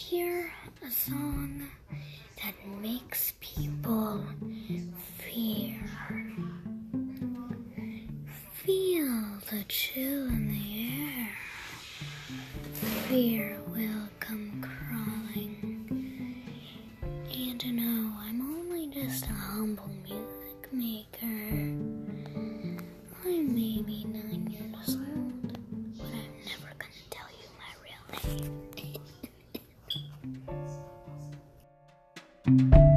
hear a song that makes people fear. Feel the chill in the air. Fear will come crawling. And you know, I'm only just a humble music maker. I'm maybe nine years old, but I'm never gonna tell you my real name. Thank you.